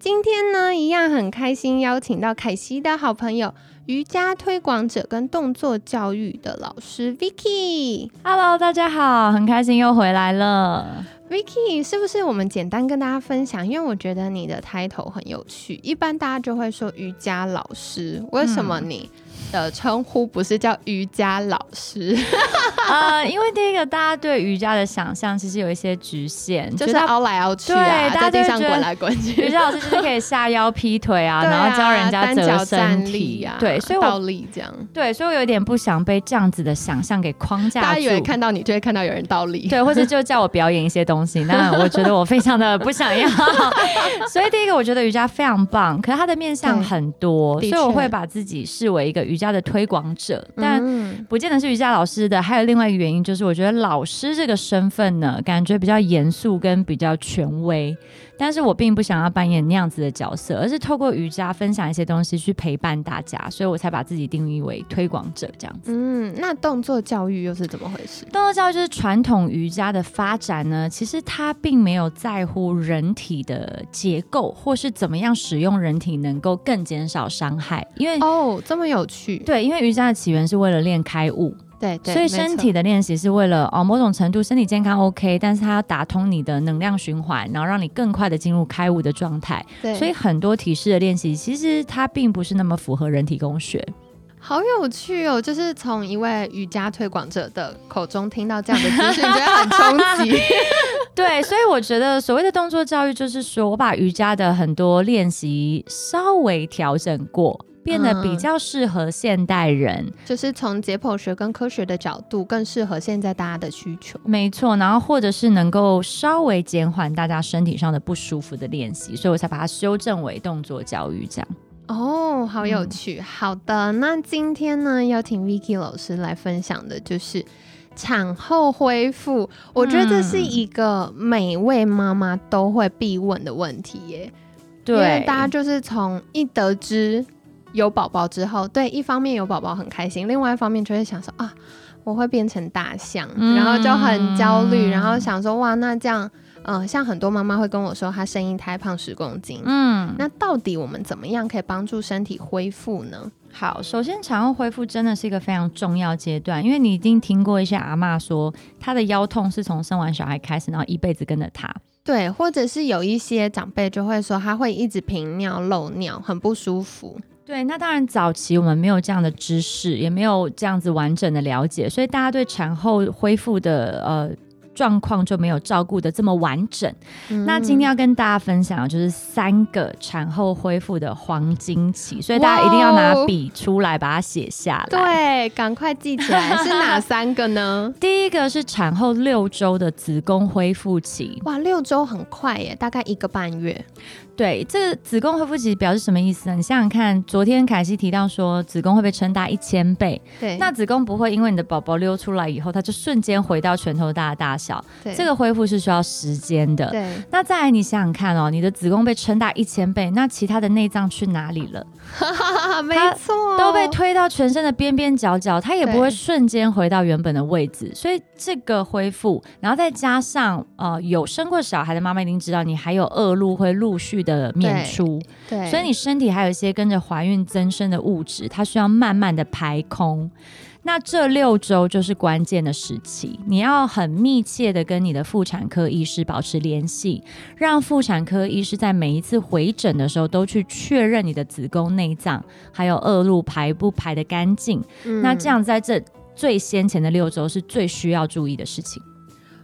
今天呢，一样很开心，邀请到凯西的好朋友。瑜伽推广者跟动作教育的老师 Vicky，Hello，大家好，很开心又回来了。Vicky，是不是我们简单跟大家分享？因为我觉得你的 title 很有趣，一般大家就会说瑜伽老师，为什么你？的称呼不是叫瑜伽老师，呃，因为第一个大家对瑜伽的想象其实有一些局限，就是凹来凹去啊，在地上滚来滚去。瑜伽老师就是可以下腰劈腿啊，然后教人家折身体啊，对，所以倒立这样。对，所以我有点不想被这样子的想象给框架住。大家以为看到你就会看到有人倒立，对，或者就叫我表演一些东西，那我觉得我非常的不想要。所以第一个，我觉得瑜伽非常棒，可是它的面向很多，所以我会把自己视为一个瑜伽的推广者，但不见得是瑜伽老师的。还有另外一个原因，就是我觉得老师这个身份呢，感觉比较严肃跟比较权威。但是我并不想要扮演那样子的角色，而是透过瑜伽分享一些东西去陪伴大家，所以我才把自己定义为推广者这样子。嗯，那动作教育又是怎么回事？动作教育就是传统瑜伽的发展呢，其实它并没有在乎人体的结构，或是怎么样使用人体能够更减少伤害。因为哦，这么有趣。对，因为瑜伽的起源是为了练开悟。对，所以身体的练习是为了哦，某种程度身体健康 OK，但是它要打通你的能量循环，然后让你更快的进入开悟的状态。对，所以很多体式的练习其实它并不是那么符合人体工学。好有趣哦，就是从一位瑜伽推广者的口中听到这样的资讯，觉得很冲击。对，所以我觉得所谓的动作教育，就是说我把瑜伽的很多练习稍微调整过。变得比较适合现代人，就是从解剖学跟科学的角度，更适合现在大家的需求。没错，然后或者是能够稍微减缓大家身体上的不舒服的练习，所以我才把它修正为动作教育这样。哦，好有趣。好的，那今天呢，邀请 Vicky 老师来分享的就是产后恢复。我觉得这是一个每位妈妈都会必问的问题耶。对，因为大家就是从一得知。有宝宝之后，对，一方面有宝宝很开心，另外一方面就会想说啊，我会变成大象，然后就很焦虑，然后想说哇，那这样，嗯，像很多妈妈会跟我说，她生一胎胖十公斤，嗯，那到底我们怎么样可以帮助身体恢复呢？好，首先产后恢复真的是一个非常重要阶段，因为你一定听过一些阿妈说，她的腰痛是从生完小孩开始，然后一辈子跟着她。对，或者是有一些长辈就会说，他会一直频尿漏尿，很不舒服。对，那当然早期我们没有这样的知识，也没有这样子完整的了解，所以大家对产后恢复的呃。状况就没有照顾的这么完整。那今天要跟大家分享的就是三个产后恢复的黄金期，所以大家一定要拿笔出来把它写下来。对，赶快记起来，是哪 三个呢？第一个是产后六周的子宫恢复期。哇，六周很快耶，大概一个半月。对，这个子宫恢复期表示什么意思呢？你想想看，昨天凯西提到说子宫会被撑大一千倍，对，那子宫不会因为你的宝宝溜出来以后，它就瞬间回到拳头大的大小。对，这个恢复是需要时间的。对，那再来你想想看哦，你的子宫被撑大一千倍，那其他的内脏去哪里了？没错，都被推到全身的边边角角，它也不会瞬间回到原本的位置。所以这个恢复，然后再加上呃，有生过小孩的妈妈一定知道，你还有恶露会陆续。的面出，对，所以你身体还有一些跟着怀孕增生的物质，它需要慢慢的排空。那这六周就是关键的时期，你要很密切的跟你的妇产科医师保持联系，让妇产科医师在每一次回诊的时候都去确认你的子宫内脏还有恶露排不排的干净。那这样在这最先前的六周是最需要注意的事情。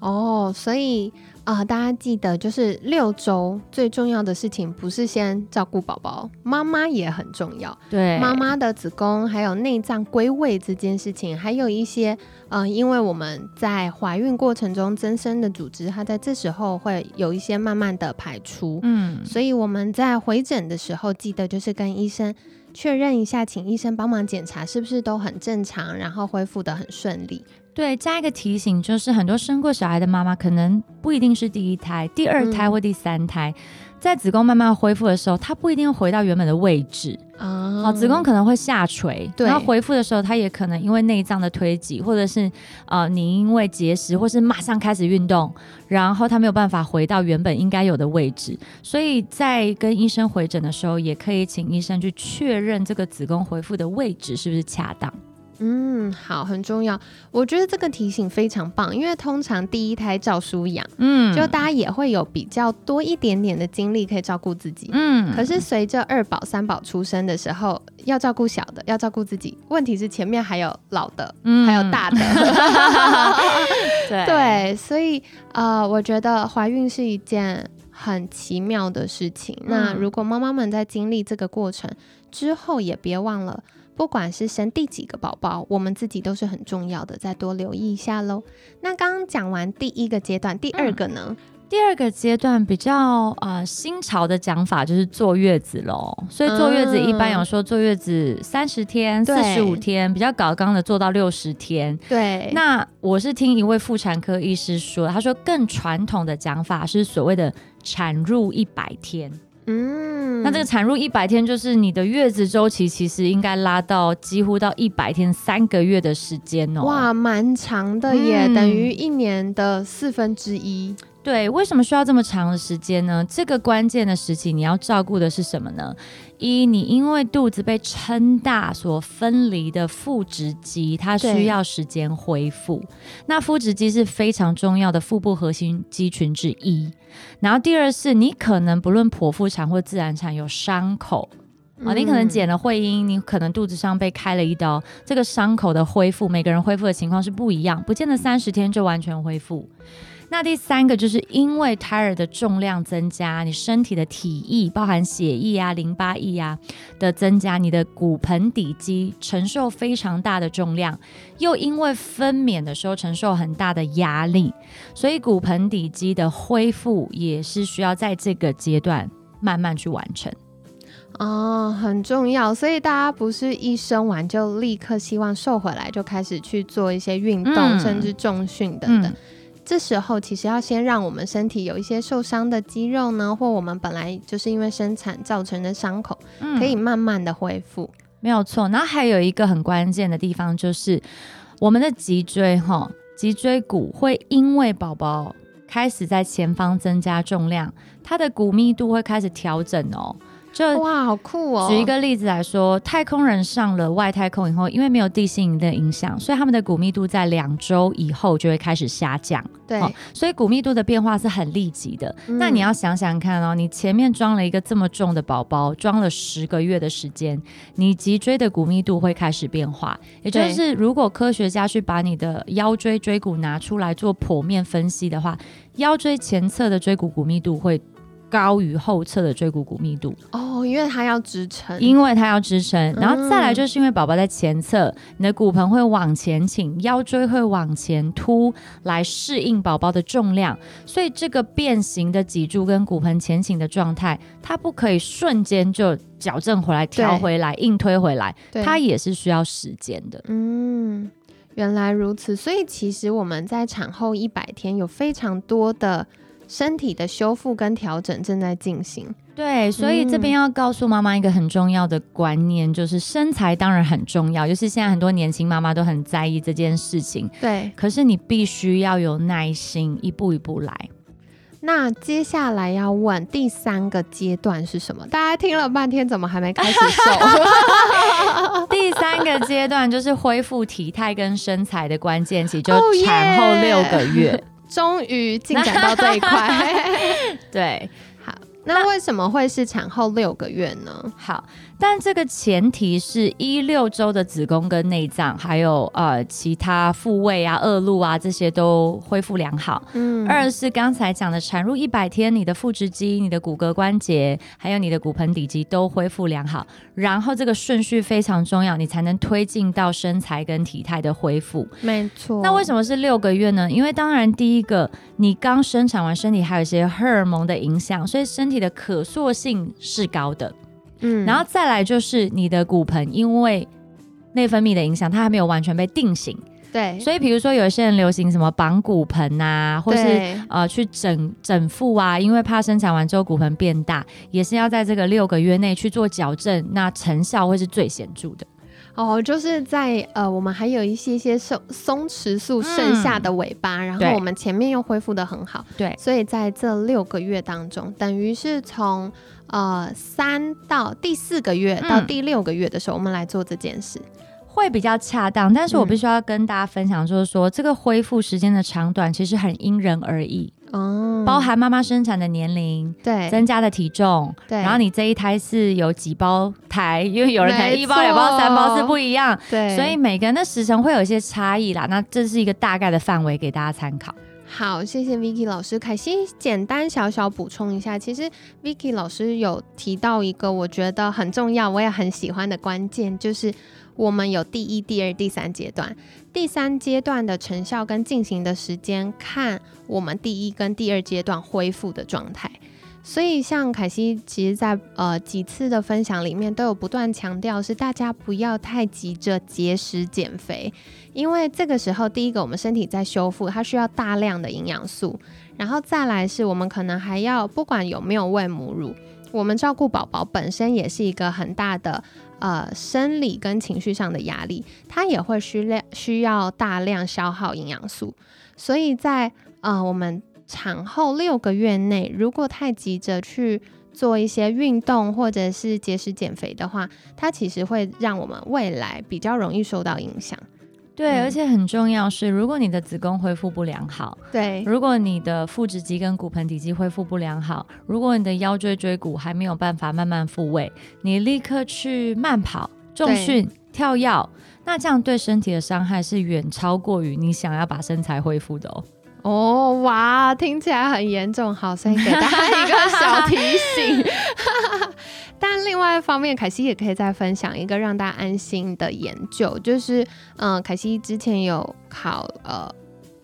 哦，所以。啊，大家记得，就是六周最重要的事情不是先照顾宝宝，妈妈也很重要。对，妈妈的子宫还有内脏归位这件事情，还有一些呃，因为我们在怀孕过程中增生的组织，它在这时候会有一些慢慢的排出。嗯，所以我们在回诊的时候，记得就是跟医生确认一下，请医生帮忙检查是不是都很正常，然后恢复的很顺利。对，加一个提醒，就是很多生过小孩的妈妈，可能不一定是第一胎、第二胎或第三胎，在子宫慢慢恢复的时候，它不一定回到原本的位置啊。好，子宫可能会下垂，然后恢复的时候，它也可能因为内脏的推挤，或者是呃，你因为节食，或是马上开始运动，然后它没有办法回到原本应该有的位置。所以在跟医生回诊的时候，也可以请医生去确认这个子宫恢复的位置是不是恰当。嗯，好，很重要。我觉得这个提醒非常棒，因为通常第一胎照书养，嗯，就大家也会有比较多一点点的精力可以照顾自己，嗯。可是随着二宝、三宝出生的时候，要照顾小的，要照顾自己，问题是前面还有老的，嗯，还有大的，对对，所以呃，我觉得怀孕是一件很奇妙的事情。那如果妈妈们在经历这个过程之后，也别忘了。不管是生第几个宝宝，我们自己都是很重要的，再多留意一下喽。那刚刚讲完第一个阶段，第二个呢？第二个阶段比较呃新潮的讲法就是坐月子喽。所以坐月子一般有说坐月子三十天、四十五天，比较搞刚的做到六十天。对。那我是听一位妇产科医师说，他说更传统的讲法是所谓的产褥一百天。嗯，那这个产褥一百天，就是你的月子周期，其实应该拉到几乎到一百天，三个月的时间哦。哇，蛮长的耶，等于一年的四分之一。对，为什么需要这么长的时间呢？这个关键的时期，你要照顾的是什么呢？一，你因为肚子被撑大所分离的腹直肌，它需要时间恢复。那腹直肌是非常重要的腹部核心肌群之一。然后第二是，你可能不论剖腹产或自然产有伤口啊，你可能剪了会阴，你可能肚子上被开了一刀，这个伤口的恢复，每个人恢复的情况是不一样，不见得三十天就完全恢复。那第三个就是因为胎儿的重量增加，你身体的体液，包含血液啊、淋巴液啊的增加，你的骨盆底肌承受非常大的重量，又因为分娩的时候承受很大的压力，所以骨盆底肌的恢复也是需要在这个阶段慢慢去完成。哦，很重要，所以大家不是一生完就立刻希望瘦回来，就开始去做一些运动，甚至重训等等。这时候其实要先让我们身体有一些受伤的肌肉呢，或我们本来就是因为生产造成的伤口，可以慢慢的恢复，没有错。然后还有一个很关键的地方就是我们的脊椎哈，脊椎骨会因为宝宝开始在前方增加重量，它的骨密度会开始调整哦。就哇，好酷哦！举一个例子来说，太空人上了外太空以后，因为没有地心引力的影响，所以他们的骨密度在两周以后就会开始下降。对，所以骨密度的变化是很立即的。那你要想想看哦，你前面装了一个这么重的宝宝，装了十个月的时间，你脊椎的骨密度会开始变化。也就是，如果科学家去把你的腰椎椎骨拿出来做剖面分析的话，腰椎前侧的椎骨骨密度会。高于后侧的椎骨骨密度哦，因为它要支撑，因为它要支撑，然后再来就是因为宝宝在前侧，你的骨盆会往前倾，腰椎会往前凸，来适应宝宝的重量，所以这个变形的脊柱跟骨盆前倾的状态，它不可以瞬间就矫正回来、调回来、硬推回来，它也是需要时间的。嗯，原来如此，所以其实我们在产后一百天有非常多的。身体的修复跟调整正在进行，对，所以这边要告诉妈妈一个很重要的观念，就是身材当然很重要，就是现在很多年轻妈妈都很在意这件事情，对。可是你必须要有耐心，一步一步来。那接下来要问第三个阶段是什么？大家听了半天，怎么还没开始瘦？第三个阶段就是恢复体态跟身材的关键期，就产后 六个月。终于进展到这一块，对，好。那为什么会是产后六个月呢？好，但这个前提是一六周的子宫跟内脏，还有呃其他复位啊、恶露啊这些都恢复良好。嗯，二是刚才讲的产褥一百天，你的腹直肌、你的骨骼关节，还有你的骨盆底肌都恢复良好。然后这个顺序非常重要，你才能推进到身材跟体态的恢复。没错。那为什么是六个月呢？因为当然第一个，你刚生产完，身体还有一些荷尔蒙的影响，所以身体。的可塑性是高的，嗯，然后再来就是你的骨盆，因为内分泌的影响，它还没有完全被定型，对，所以比如说有一些人流行什么绑骨盆啊，或是呃去整整腹啊，因为怕生产完之后骨盆变大，也是要在这个六个月内去做矫正，那成效会是最显著的。哦，就是在呃，我们还有一些些松松弛素剩下的尾巴，然后我们前面又恢复的很好，对，所以在这六个月当中，等于是从呃三到第四个月到第六个月的时候，我们来做这件事会比较恰当。但是我必须要跟大家分享，就是说这个恢复时间的长短其实很因人而异。哦，包含妈妈生产的年龄，对，增加的体重，对，然后你这一胎是有几包胎，因为有人可能一包、两包、三包是不一样，对，所以每个人的时辰会有一些差异啦。那这是一个大概的范围给大家参考。好，谢谢 Vicky 老师，凯西简单小小补充一下，其实 Vicky 老师有提到一个我觉得很重要，我也很喜欢的关键，就是。我们有第一、第二、第三阶段，第三阶段的成效跟进行的时间，看我们第一跟第二阶段恢复的状态。所以，像凯西，其实在呃几次的分享里面，都有不断强调，是大家不要太急着节食减肥，因为这个时候，第一个我们身体在修复，它需要大量的营养素，然后再来是我们可能还要，不管有没有喂母乳，我们照顾宝宝本身也是一个很大的。呃，生理跟情绪上的压力，它也会需量需要大量消耗营养素，所以在呃我们产后六个月内，如果太急着去做一些运动或者是节食减肥的话，它其实会让我们未来比较容易受到影响。对，而且很重要是，如果你的子宫恢复不良好，对，如果你的腹直肌跟骨盆底肌恢复不良好，如果你的腰椎椎骨还没有办法慢慢复位，你立刻去慢跑、重训、跳跃，那这样对身体的伤害是远超过于你想要把身材恢复的哦。哦，哇，听起来很严重，好，所以给大家一个小提醒。但另外一方面，凯西也可以再分享一个让大家安心的研究，就是，嗯，凯西之前有考呃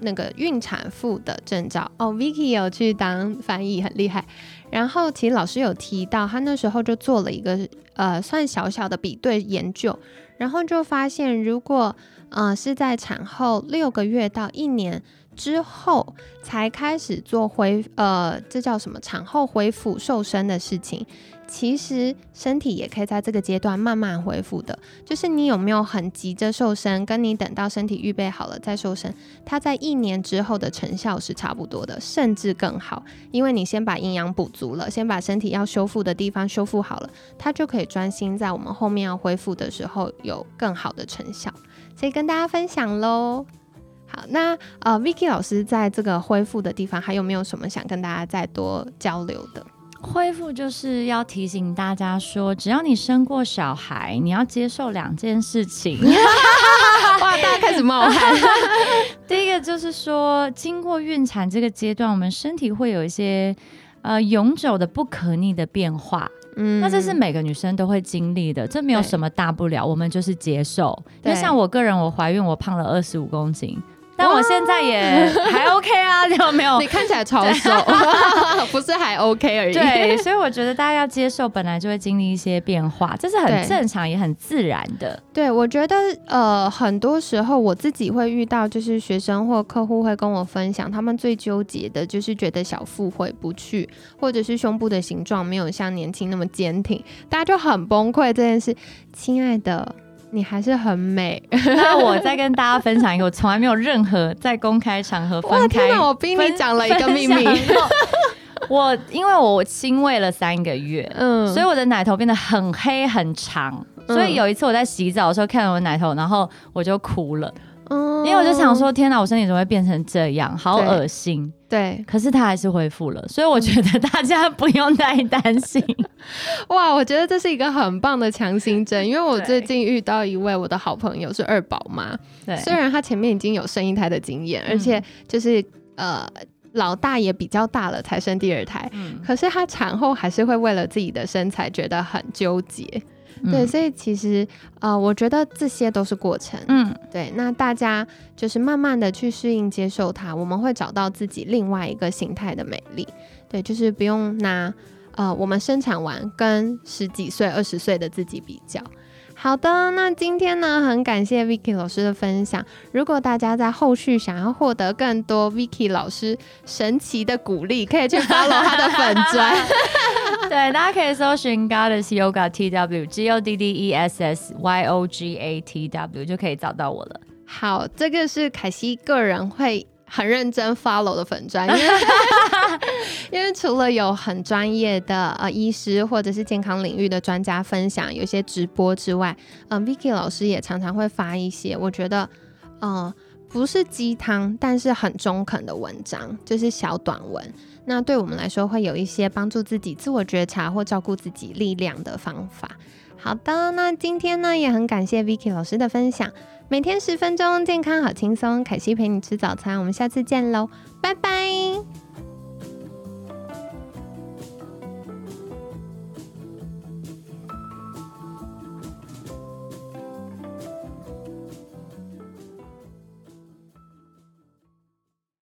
那个孕产妇的证照哦，Vicky 有去当翻译，很厉害。然后其实老师有提到，他那时候就做了一个呃算小小的比对研究，然后就发现，如果呃是在产后六个月到一年。之后才开始做恢呃，这叫什么？产后恢复瘦身的事情，其实身体也可以在这个阶段慢慢恢复的。就是你有没有很急着瘦身，跟你等到身体预备好了再瘦身，它在一年之后的成效是差不多的，甚至更好。因为你先把营养补足了，先把身体要修复的地方修复好了，它就可以专心在我们后面要恢复的时候有更好的成效。所以跟大家分享喽。好，那呃，Vicky 老师在这个恢复的地方，还有没有什么想跟大家再多交流的？恢复就是要提醒大家说，只要你生过小孩，你要接受两件事情。哇，大家开始冒汗。第一个就是说，经过孕产这个阶段，我们身体会有一些呃永久的不可逆的变化。嗯，那这是每个女生都会经历的，这没有什么大不了，我们就是接受。因为像我个人，我怀孕我胖了二十五公斤。但我现在也还 OK 啊，有没有？你看起来超瘦，不是还 OK 而已。对，所以我觉得大家要接受，本来就会经历一些变化，这是很正常也很自然的。对，我觉得呃，很多时候我自己会遇到，就是学生或客户会跟我分享，他们最纠结的就是觉得小腹回不去，或者是胸部的形状没有像年轻那么坚挺，大家就很崩溃这件事。亲爱的。你还是很美。那我再跟大家分享一个，我从来没有任何在公开场合分开。我逼你讲了一个秘密。我因为我亲喂了三个月，嗯，所以我的奶头变得很黑很长。所以有一次我在洗澡的时候看到我奶头，然后我就哭了。嗯。因为我就想说，天哪，我身体怎么会变成这样？好恶心。对，可是他还是恢复了，所以我觉得大家不用太担心。哇，我觉得这是一个很棒的强心针，因为我最近遇到一位我的好朋友是二宝妈，对，虽然她前面已经有生一胎的经验，而且就是呃老大也比较大了才生第二胎，嗯，可是她产后还是会为了自己的身材觉得很纠结。对，所以其实呃，我觉得这些都是过程。嗯，对，那大家就是慢慢的去适应、接受它，我们会找到自己另外一个形态的美丽。对，就是不用拿呃我们生产完跟十几岁、二十岁的自己比较。好的，那今天呢，很感谢 Vicky 老师的分享。如果大家在后续想要获得更多 Vicky 老师神奇的鼓励，可以去 follow 他的粉砖。对，大家可以搜寻 Goddess Yoga T W G O D D E S S Y O G A T W 就可以找到我了。好，这个是凯西个人会。很认真 follow 的粉专，因为 因为除了有很专业的呃医师或者是健康领域的专家分享，有些直播之外，嗯，Vicky 老师也常常会发一些我觉得嗯不是鸡汤，但是很中肯的文章，就是小短文。那对我们来说会有一些帮助自己自我觉察或照顾自己力量的方法。好的，那今天呢也很感谢 Vicky 老师的分享。每天十分钟，健康好轻松。凯西陪你吃早餐，我们下次见喽，拜拜。